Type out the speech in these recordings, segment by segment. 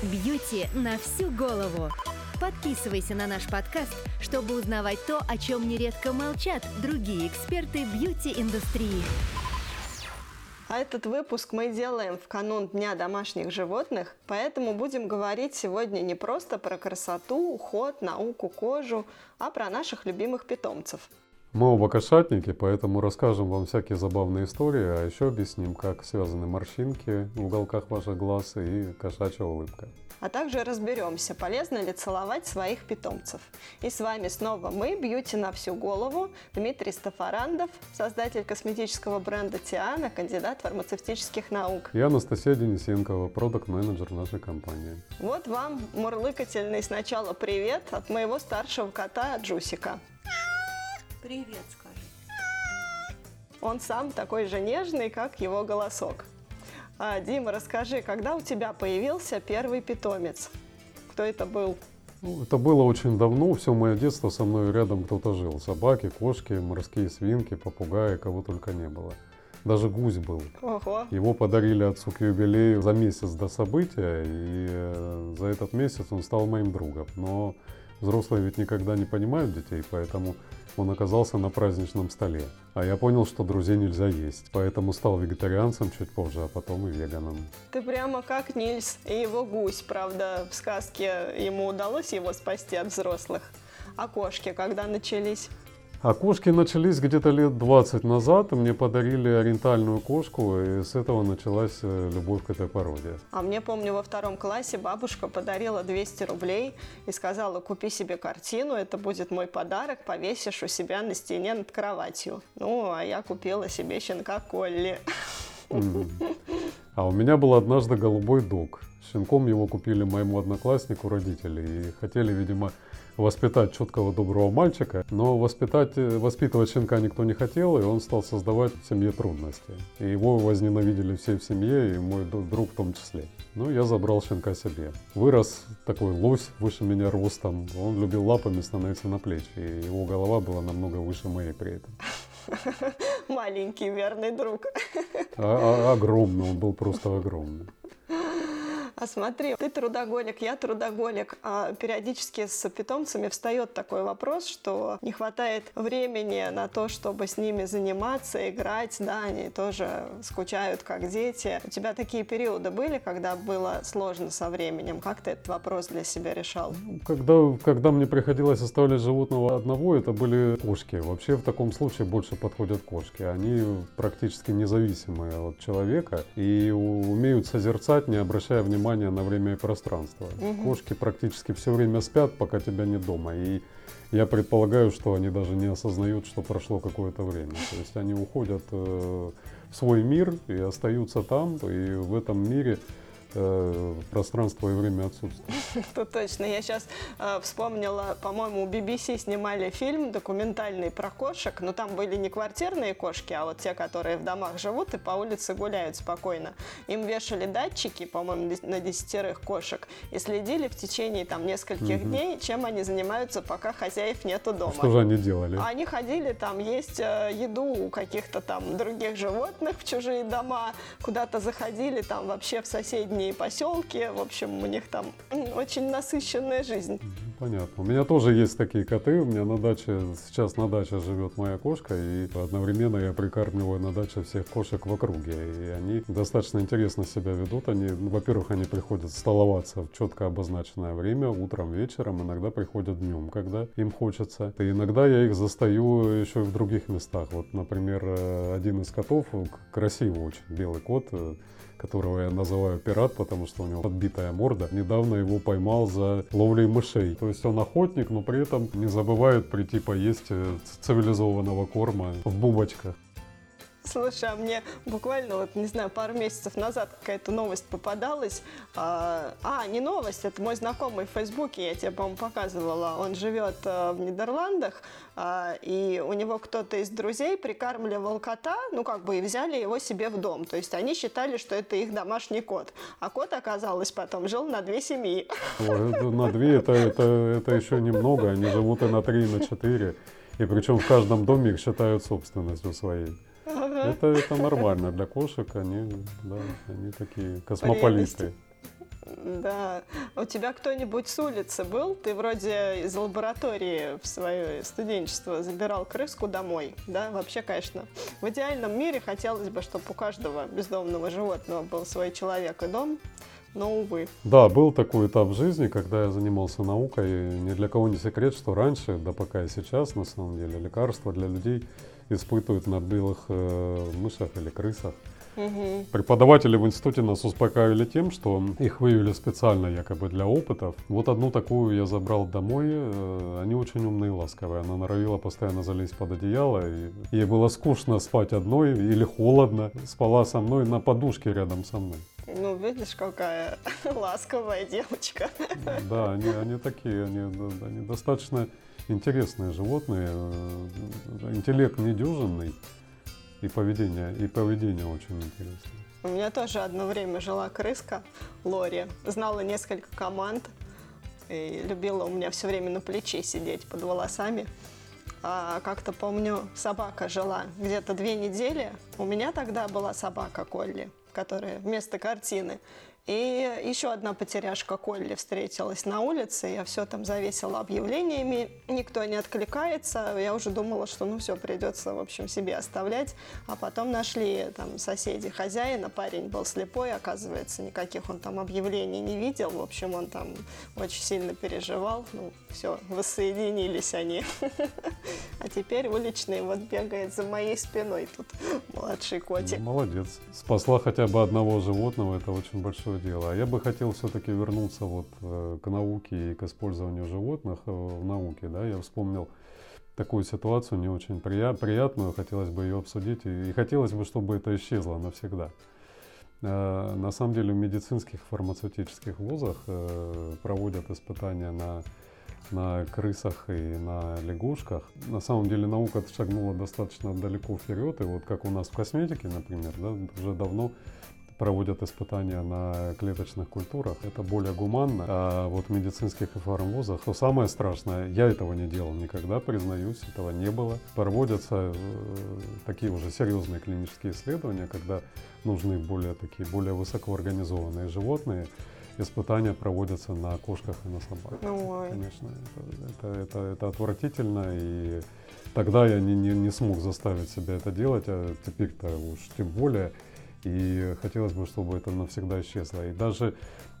Бьюти на всю голову. Подписывайся на наш подкаст, чтобы узнавать то, о чем нередко молчат другие эксперты бьюти-индустрии. А этот выпуск мы делаем в канун Дня домашних животных, поэтому будем говорить сегодня не просто про красоту, уход, науку, кожу, а про наших любимых питомцев. Мы оба кошатники, поэтому расскажем вам всякие забавные истории, а еще объясним, как связаны морщинки в уголках ваших глаз и кошачья улыбка. А также разберемся, полезно ли целовать своих питомцев. И с вами снова мы, Бьюти на всю голову, Дмитрий Стафарандов, создатель косметического бренда Тиана, кандидат фармацевтических наук. И Анастасия Денисенкова, продукт-менеджер нашей компании. Вот вам мурлыкательный сначала привет от моего старшего кота Джусика. Привет, скажи. Он сам такой же нежный, как его голосок. А, Дима, расскажи, когда у тебя появился первый питомец? Кто это был? Ну, это было очень давно, все мое детство со мной рядом кто-то жил. Собаки, кошки, морские свинки, попугаи, кого только не было. Даже гусь был. Ого. Его подарили отцу к юбилею за месяц до события, и э, за этот месяц он стал моим другом. Но взрослые ведь никогда не понимают детей, поэтому он оказался на праздничном столе. А я понял, что друзей нельзя есть, поэтому стал вегетарианцем чуть позже, а потом и веганом. Ты прямо как Нильс и его гусь. Правда, в сказке ему удалось его спасти от взрослых. А кошки когда начались? А кошки начались где-то лет 20 назад. Мне подарили ориентальную кошку, и с этого началась э, любовь к этой породе. А мне, помню, во втором классе бабушка подарила 200 рублей и сказала, купи себе картину, это будет мой подарок, повесишь у себя на стене над кроватью. Ну, а я купила себе щенка Колли. А у меня был однажды голубой дог. Щенком его купили моему однокласснику родители и хотели, видимо, воспитать чуткого доброго мальчика, но воспитать, воспитывать щенка никто не хотел, и он стал создавать в семье трудности. И его возненавидели все в семье, и мой друг в том числе. Ну, я забрал щенка себе. Вырос такой лось выше меня ростом. Он любил лапами становиться на плечи, и его голова была намного выше моей при этом. Маленький верный друг. А, а, огромный, он был просто огромный. А смотри, ты трудоголик, я трудоголик. А периодически с питомцами встает такой вопрос, что не хватает времени на то, чтобы с ними заниматься, играть. Да, они тоже скучают, как дети. У тебя такие периоды были, когда было сложно со временем? Как ты этот вопрос для себя решал? Когда, когда мне приходилось оставлять животного одного, это были кошки. Вообще в таком случае больше подходят кошки. Они практически независимые от человека и умеют созерцать, не обращая внимания внимание на время и пространство. Угу. Кошки практически все время спят, пока тебя нет дома. И я предполагаю, что они даже не осознают, что прошло какое-то время. То есть они уходят э, в свой мир и остаются там, и в этом мире э, пространство и время отсутствует. Это точно. Я сейчас э, вспомнила, по-моему, у BBC снимали фильм документальный про кошек, но там были не квартирные кошки, а вот те, которые в домах живут и по улице гуляют спокойно. Им вешали датчики, по-моему, на десятерых кошек и следили в течение там нескольких угу. дней, чем они занимаются, пока хозяев нету дома. Что же они делали? Они ходили там есть э, еду у каких-то там других животных в чужие дома, куда-то заходили там вообще в соседние поселки. В общем, у них там очень насыщенная жизнь. Понятно. У меня тоже есть такие коты. У меня на даче, сейчас на даче живет моя кошка, и одновременно я прикармливаю на даче всех кошек в округе. И они достаточно интересно себя ведут. Они, во-первых, они приходят столоваться в четко обозначенное время, утром, вечером, иногда приходят днем, когда им хочется. И иногда я их застаю еще и в других местах. Вот, например, э, один из котов, красивый очень, белый кот, э, которого я называю пират, потому что у него подбитая морда. Недавно его поймал за ловлей мышей. То есть он охотник, но при этом не забывает прийти поесть э, цивилизованного корма в бубочках. Слушай, а мне буквально, вот, не знаю, пару месяцев назад какая-то новость попадалась. А, а, не новость, это мой знакомый в Фейсбуке, я тебе, по-моему, показывала. Он живет а, в Нидерландах, а, и у него кто-то из друзей прикармливал кота, ну, как бы, и взяли его себе в дом. То есть они считали, что это их домашний кот. А кот, оказалось, потом жил на две семьи. На две это, это, это еще немного, они живут и на три, и на четыре. И причем в каждом доме их считают собственностью своей. Это, это нормально для кошек, они, да, они такие космополиты. Да. У тебя кто-нибудь с улицы был? Ты вроде из лаборатории в свое студенчество забирал крыску домой, да? Вообще, конечно, в идеальном мире хотелось бы, чтобы у каждого бездомного животного был свой человек и дом, но, увы. Да, был такой этап жизни, когда я занимался наукой. И ни для кого не секрет, что раньше, да пока и сейчас, на самом деле, лекарства для людей испытывают на белых э, мышах или крысах. Угу. Преподаватели в институте нас успокаивали тем, что их вывели специально якобы для опытов. Вот одну такую я забрал домой. э, Они очень умные и ласковые. Она норовила постоянно залезть под одеяло. И ей было скучно спать одной или холодно. Спала со мной на подушке рядом со мной. Ну, видишь, какая ласковая девочка. Да, они, они такие, они, они достаточно интересные животные. э, Интеллект недюжинный. И поведение, и поведение очень интересное. У меня тоже одно время жила крыска Лори. Знала несколько команд. И любила у меня все время на плече сидеть под волосами. А как-то помню, собака жила где-то две недели. У меня тогда была собака Колли, которая вместо картины. И еще одна потеряшка Колли встретилась на улице. Я все там завесила объявлениями. Никто не откликается. Я уже думала, что ну все, придется, в общем, себе оставлять. А потом нашли там соседи хозяина. Парень был слепой, оказывается, никаких он там объявлений не видел. В общем, он там очень сильно переживал. Ну, все, воссоединились они. А теперь уличный вот бегает за моей спиной тут младший котик. Молодец. Спасла хотя бы одного животного, это очень большое дело. А я бы хотел все-таки вернуться вот э, к науке и к использованию животных э, в науке. Да? Я вспомнил такую ситуацию не очень прия- приятную, хотелось бы ее обсудить, и, хотелось бы, чтобы это исчезло навсегда. Э, На самом деле в медицинских фармацевтических вузах проводят испытания на, на крысах и на лягушках. На самом деле наука шагнула достаточно далеко вперед, и вот как у нас в косметике, например, да, уже давно проводят испытания на клеточных культурах. Это более гуманно. А вот в медицинских и фармвузах, то самое страшное, я этого не делал никогда, признаюсь, этого не было. Проводятся э, такие уже серьезные клинические исследования, когда нужны более такие, более высокоорганизованные животные. Испытания проводятся на кошках и на собаках. Ой. Конечно, это, это, это, это отвратительно, и тогда я не, не, не смог заставить себя это делать, а теперь-то уж тем более. И хотелось бы, чтобы это навсегда исчезло. И даже,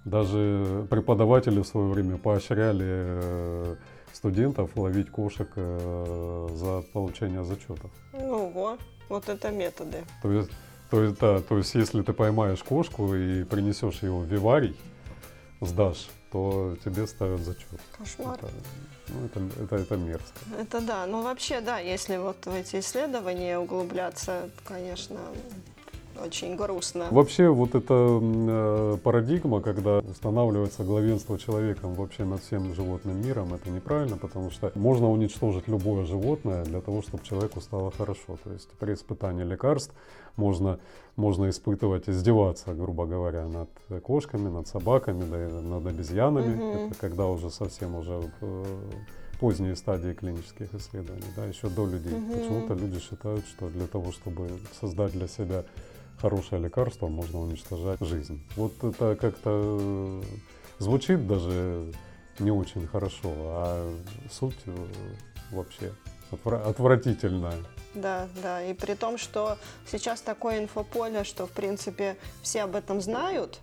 даже преподаватели в свое время поощряли э, студентов ловить кошек э, за получение зачетов. Ну вот, вот это методы. То есть, то есть, да, то есть, если ты поймаешь кошку и принесешь его в виварий, сдашь, то тебе ставят зачет. Кошмар. Это, ну, это, это, это мерзко. Это да. Ну вообще, да, если вот в эти исследования углубляться, конечно, очень грустно. Вообще вот эта э, парадигма, когда устанавливается главенство человеком вообще над всем животным миром, это неправильно, потому что можно уничтожить любое животное для того, чтобы человеку стало хорошо. То есть при испытании лекарств можно, можно испытывать, издеваться, грубо говоря, над кошками, над собаками, да, над обезьянами. Мгм. Это когда уже совсем уже э, поздние стадии клинических исследований, да, еще до людей. Мгм. Почему-то люди считают, что для того, чтобы создать для себя хорошее лекарство, можно уничтожать жизнь. Вот это как-то э, звучит даже не очень хорошо, а суть э, вообще отвра- отвратительная. Да, да. И при том, что сейчас такое инфополе, что, в принципе, все об этом знают,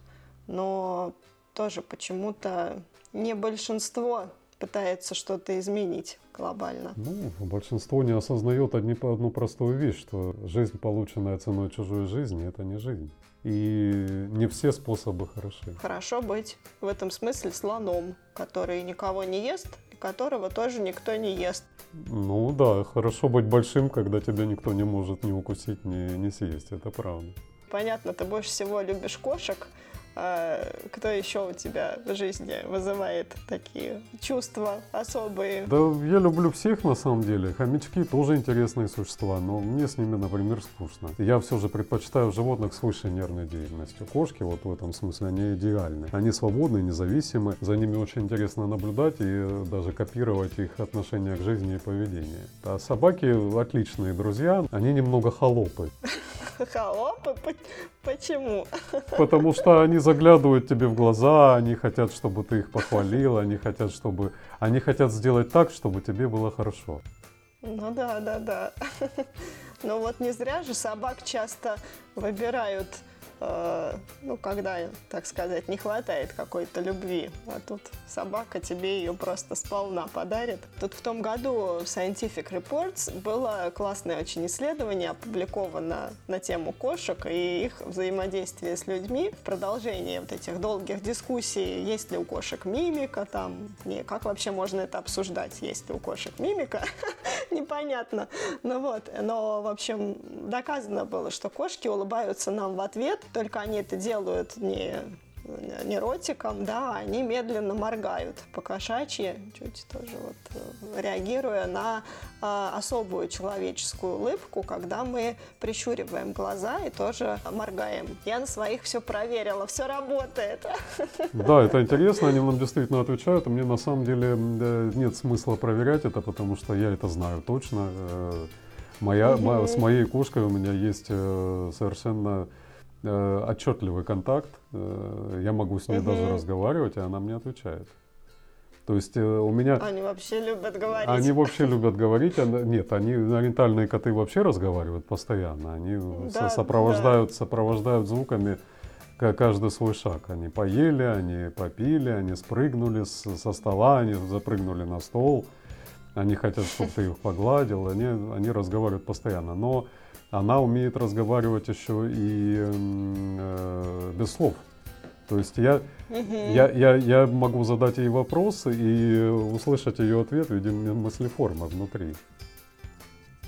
но тоже почему-то не большинство пытается что-то изменить глобально. Ну, большинство не осознает одни, одну простую вещь, что жизнь, полученная ценой чужой жизни, это не жизнь. И не все способы хороши. Хорошо быть в этом смысле слоном, который никого не ест и которого тоже никто не ест. Ну да, хорошо быть большим, когда тебя никто не может ни укусить, ни, ни съесть, это правда. Понятно, ты больше всего любишь кошек. А кто еще у тебя в жизни вызывает такие чувства особые? Да я люблю всех на самом деле. Хомячки тоже интересные существа, но мне с ними, например, скучно. Я все же предпочитаю животных с высшей нервной деятельностью. Кошки вот в этом смысле, они идеальны. Они свободны, независимы. За ними очень интересно наблюдать и даже копировать их отношение к жизни и поведение. А собаки отличные друзья, они немного холопы. П- Почему? Потому что они заглядывают тебе в глаза, они хотят, чтобы ты их похвалил, они хотят, чтобы... Они хотят сделать так, чтобы тебе было хорошо. Ну да, да, да. Ну вот не зря же собак часто выбирают, ну когда, так сказать, не хватает какой-то любви. А тут собака тебе ее просто сполна подарит. Тут в том году в Scientific Reports было классное очень исследование, опубликовано на тему кошек и их взаимодействие с людьми. В продолжении вот этих долгих дискуссий, есть ли у кошек мимика, там, не, как вообще можно это обсуждать, есть ли у кошек мимика, непонятно. Ну вот, но, в общем, доказано было, что кошки улыбаются нам в ответ, только они это делают не не ротиком, да, а они медленно моргают по кошачьи, чуть тоже вот э, реагируя на э, особую человеческую улыбку, когда мы прищуриваем глаза и тоже моргаем. Я на своих все проверила, все работает. Да, это интересно, они нам действительно отвечают, и мне на самом деле нет смысла проверять это, потому что я это знаю точно. Э, Моя, мо- с моей кошкой у меня есть э, совершенно э, отчетливый контакт. Э, Я могу с ней даже Мгм. разговаривать, и она мне отвечает. То есть э, у меня... Они вообще любят говорить. Они вообще любят говорить. Нет, они ориентальные коты вообще разговаривают постоянно. Они Да, сопровождают, сопровождают звуками ка- каждый свой шаг. Они поели, они попили, они спрыгнули с- со стола, они запрыгнули на стол. Они хотят, чтобы ты их погладил. Они, они разговаривают постоянно. Но она умеет разговаривать еще и э, без слов. То есть я, я, я, я могу задать ей вопрос и услышать ее ответ в виде мыслеформы внутри.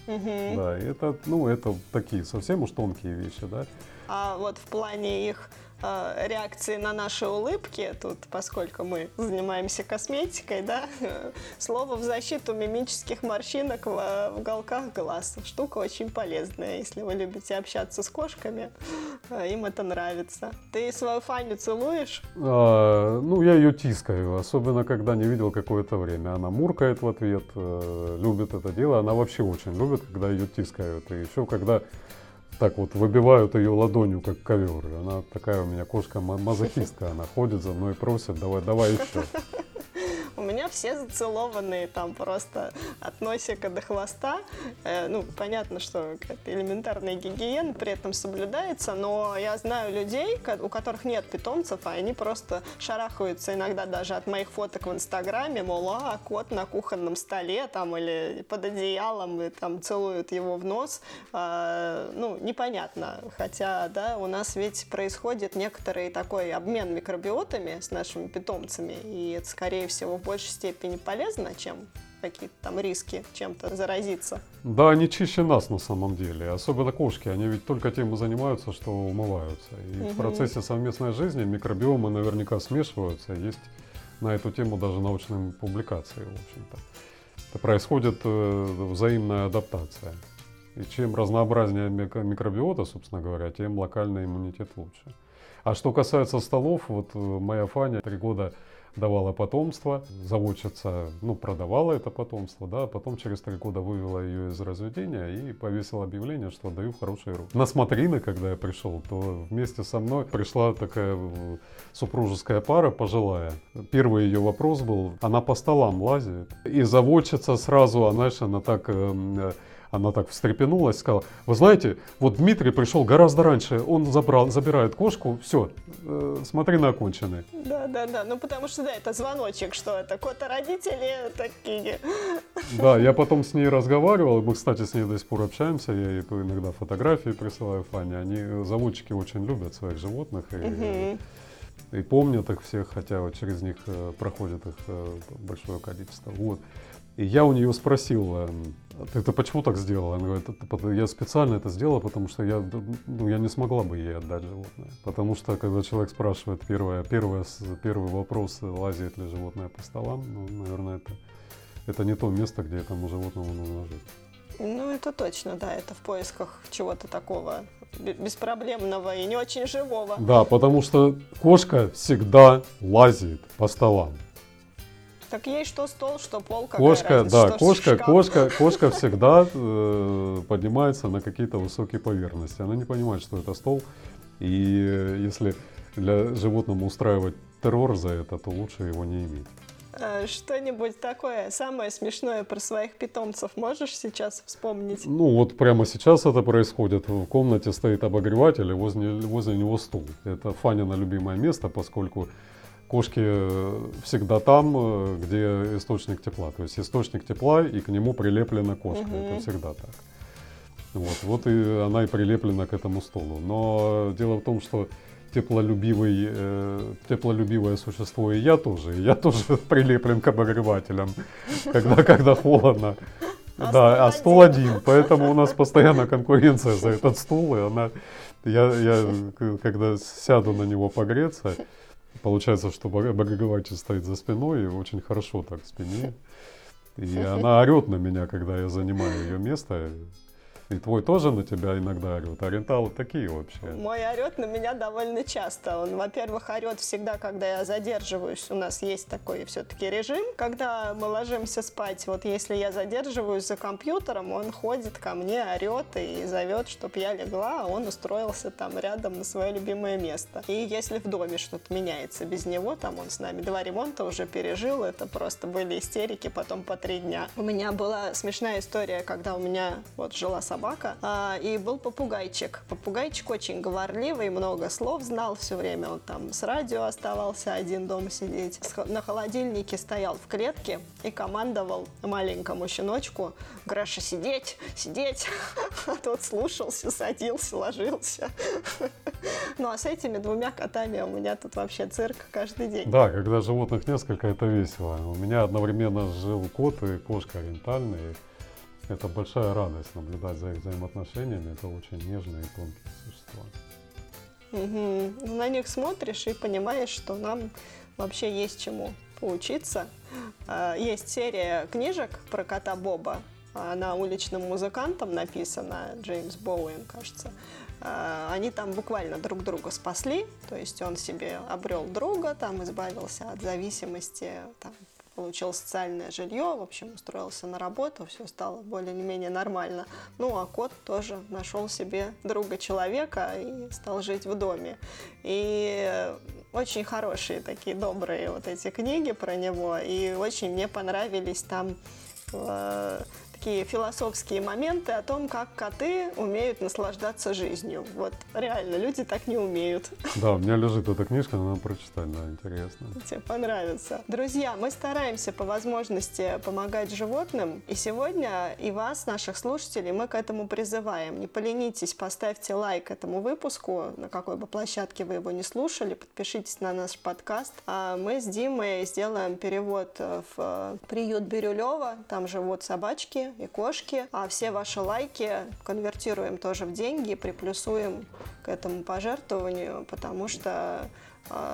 Да, это, ну, это такие совсем уж тонкие вещи, да. А вот в плане их э, реакции на наши улыбки, тут, поскольку мы занимаемся косметикой, да, слово в защиту мимических морщинок в, в уголках глаз. Штука очень полезная, если вы любите общаться с кошками, э, им это нравится. Ты свою Фаню целуешь? А, ну, я ее тискаю, особенно когда не видел какое-то время. Она муркает в ответ, э, любит это дело. Она вообще очень любит, когда ее тискают. И еще когда так вот выбивают ее ладонью, как ковер. Она такая у меня кошка ма- мазохистка. Она ходит за мной и просит, давай, давай еще. У меня все зацелованные, там просто от носика до хвоста. Э, ну, понятно, что какая-то элементарная гигиена при этом соблюдается, но я знаю людей, у которых нет питомцев, а они просто шарахаются иногда даже от моих фоток в Инстаграме, мол, а, кот на кухонном столе там или под одеялом, и там целуют его в нос. А, ну, непонятно. Хотя, да, у нас ведь происходит некоторый такой обмен микробиотами с нашими питомцами, и это, скорее всего, в большей степени полезно, чем какие-то там риски чем-то заразиться. Да, они чище нас на самом деле. Особенно кошки. Они ведь только тем и занимаются, что умываются. И в Мгм. процессе совместной жизни микробиомы наверняка смешиваются. Есть на эту тему даже научные публикации, в общем-то. Это происходит э, взаимная адаптация. И чем разнообразнее мик- микробиота, собственно говоря, тем локальный иммунитет лучше. А что касается столов, вот э, моя Фаня три года давала потомство, заводчица, ну, продавала это потомство, да, а потом через три года вывела ее из разведения и повесила объявление, что отдаю в хорошие руки. На смотрины, когда я пришел, то вместе со мной пришла такая э, супружеская пара пожилая. Первый ее вопрос был, она по столам лазит. И заводчица сразу, она, знаешь, она так... э, она так встрепенулась, сказала, вы знаете, вот Дмитрий пришел гораздо раньше, он забрал, забирает кошку, все, смотрины окончены. Да, да, да. Ну, потому что, да, это звоночек, что это кота-родители такие. Да, я потом с ней разговаривал, мы, кстати, с ней до сих пор общаемся, я ей иногда фотографии присылаю Фане. Они, э, заводчики, очень любят своих животных и, Мгм. и помнят их всех, хотя вот через них э, проходит их э, большое количество. Вот. И я у нее спросил, эм, ты, ты почему так сделала? Она говорит, «Это пот- я специально это сделала, потому что я, ну, я не смогла бы ей отдать животное. Потому что, когда человек спрашивает первое, первое, первый вопрос, лазит ли животное по столам, ну, наверное, это, это не то место, где этому животному нужно жить. Ну, это точно, да, это в поисках чего-то такого бе- беспроблемного и не очень живого. Да, потому что кошка всегда лазит по столам. Так ей что стол, что пол, какая Кошка, разница, да, что кошка, шкаф. кошка, кошка всегда э, поднимается на какие-то высокие поверхности. Она не понимает, что это стол. И если для животного устраивать террор за это, то лучше его не иметь. Э, Что-нибудь такое самое смешное про своих питомцев можешь сейчас вспомнить? Ну вот прямо сейчас это происходит. В комнате стоит обогреватель, и возле, возле него стул. Это Фанина любимое место, поскольку кошки э, всегда там, э, где источник тепла. То есть источник тепла, и к нему прилеплена кошка. Мгм. Это всегда так. Вот, вот и она и прилеплена к этому стулу. Но дело в том, что теплолюбивый, э, теплолюбивое существо и я тоже. И я тоже прилеплен к обогревателям, когда, когда холодно. А да, а стул стул один, поэтому у нас постоянно конкуренция за этот стул, и она, я, я когда сяду на него погреться, получается, что обогреватель стоит за спиной, и очень хорошо так в спине. И она орет на меня, когда я занимаю ее место. И твой тоже на тебя иногда орет. Ориенталы такие вообще. Мой орет на меня довольно часто. Он, во-первых, орет всегда, когда я задерживаюсь. У нас есть такой все-таки режим, когда мы ложимся спать. Вот если я задерживаюсь за компьютером, он ходит ко мне, орет и зовет, чтобы я легла, а он устроился там рядом на свое любимое место. И если в доме что-то меняется без него, там он с нами два ремонта уже пережил, это просто были истерики потом по три дня. У меня была смешная история, когда у меня вот жила собака, а, и был попугайчик. Попугайчик очень говорливый, много слов знал все время. Он там с радио оставался один дома сидеть. На холодильнике стоял в клетке и командовал маленькому щеночку Граша, сидеть, сидеть. А тот слушался, садился, ложился. Ну а с этими двумя котами у меня тут вообще цирк каждый день. Да, когда животных несколько, это весело. У меня одновременно жил кот и кошка ориентальные. Это большая радость наблюдать за их взаимоотношениями. Это очень нежные и тонкие существа. Ну, На них смотришь и понимаешь, что нам вообще есть чему поучиться. А, Есть серия книжек про кота Боба. Она уличным музыкантом написана, Джеймс Боуэн, кажется. А, Они там буквально друг друга спасли, то есть он себе обрел друга, там избавился от зависимости, там, получил социальное жилье, в общем, устроился на работу, все стало более-менее нормально. Ну, а кот тоже нашел себе друга человека и стал жить в доме. И э, очень хорошие такие добрые вот эти книги про него, и очень мне понравились там э, такие философские моменты о том, как коты умеют наслаждаться жизнью. Вот реально, люди так не умеют. Да, у меня лежит эта книжка, надо прочитать, да, интересно. Тебе понравится. Друзья, мы стараемся по возможности помогать животным. И сегодня и вас, наших слушателей, мы к этому призываем. Не поленитесь, поставьте лайк этому выпуску, на какой бы площадке вы его не слушали. Подпишитесь на наш подкаст. А мы с Димой сделаем перевод э, в приют Бирюлева. Там живут собачки и кошки. А все ваши лайки конвертируем тоже в деньги, приплюсуем к этому пожертвованию, потому что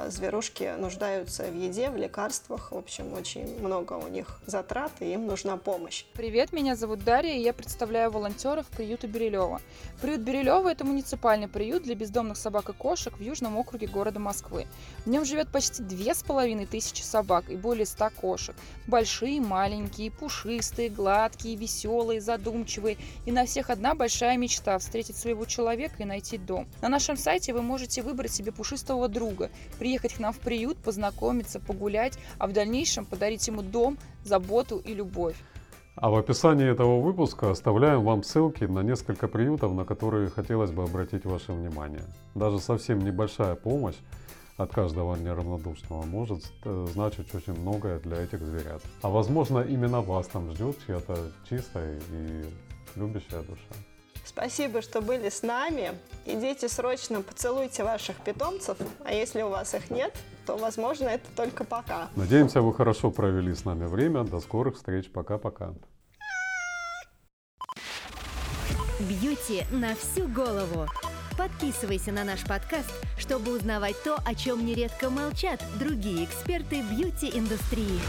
Зверушки нуждаются в еде, в лекарствах. В общем, очень много у них затрат, и им нужна помощь. Привет, меня зовут Дарья, и я представляю волонтеров приюта Бирюлева. Приют Бирюлева – это муниципальный приют для бездомных собак и кошек в Южном округе города Москвы. В нем живет почти две с половиной тысячи собак и более ста кошек. Большие, маленькие, пушистые, гладкие, веселые, задумчивые. И на всех одна большая мечта – встретить своего человека и найти дом. На нашем сайте вы можете выбрать себе пушистого друга, приехать к нам в приют, познакомиться, погулять, а в дальнейшем подарить ему дом, заботу и любовь. А в описании этого выпуска оставляем вам ссылки на несколько приютов, на которые хотелось бы обратить ваше внимание. Даже совсем небольшая помощь от каждого неравнодушного может э, значить очень многое для этих зверят. А возможно именно вас там ждет чья-то чистая и любящая душа. Спасибо, что были с нами. Идите срочно, поцелуйте ваших питомцев, а если у вас их нет, то, возможно, это только пока. Надеемся, вы хорошо провели с нами время. До скорых встреч. Пока-пока. Бьюти на всю голову. Подписывайся на наш подкаст, чтобы узнавать то, о чем нередко молчат другие эксперты бьюти-индустрии.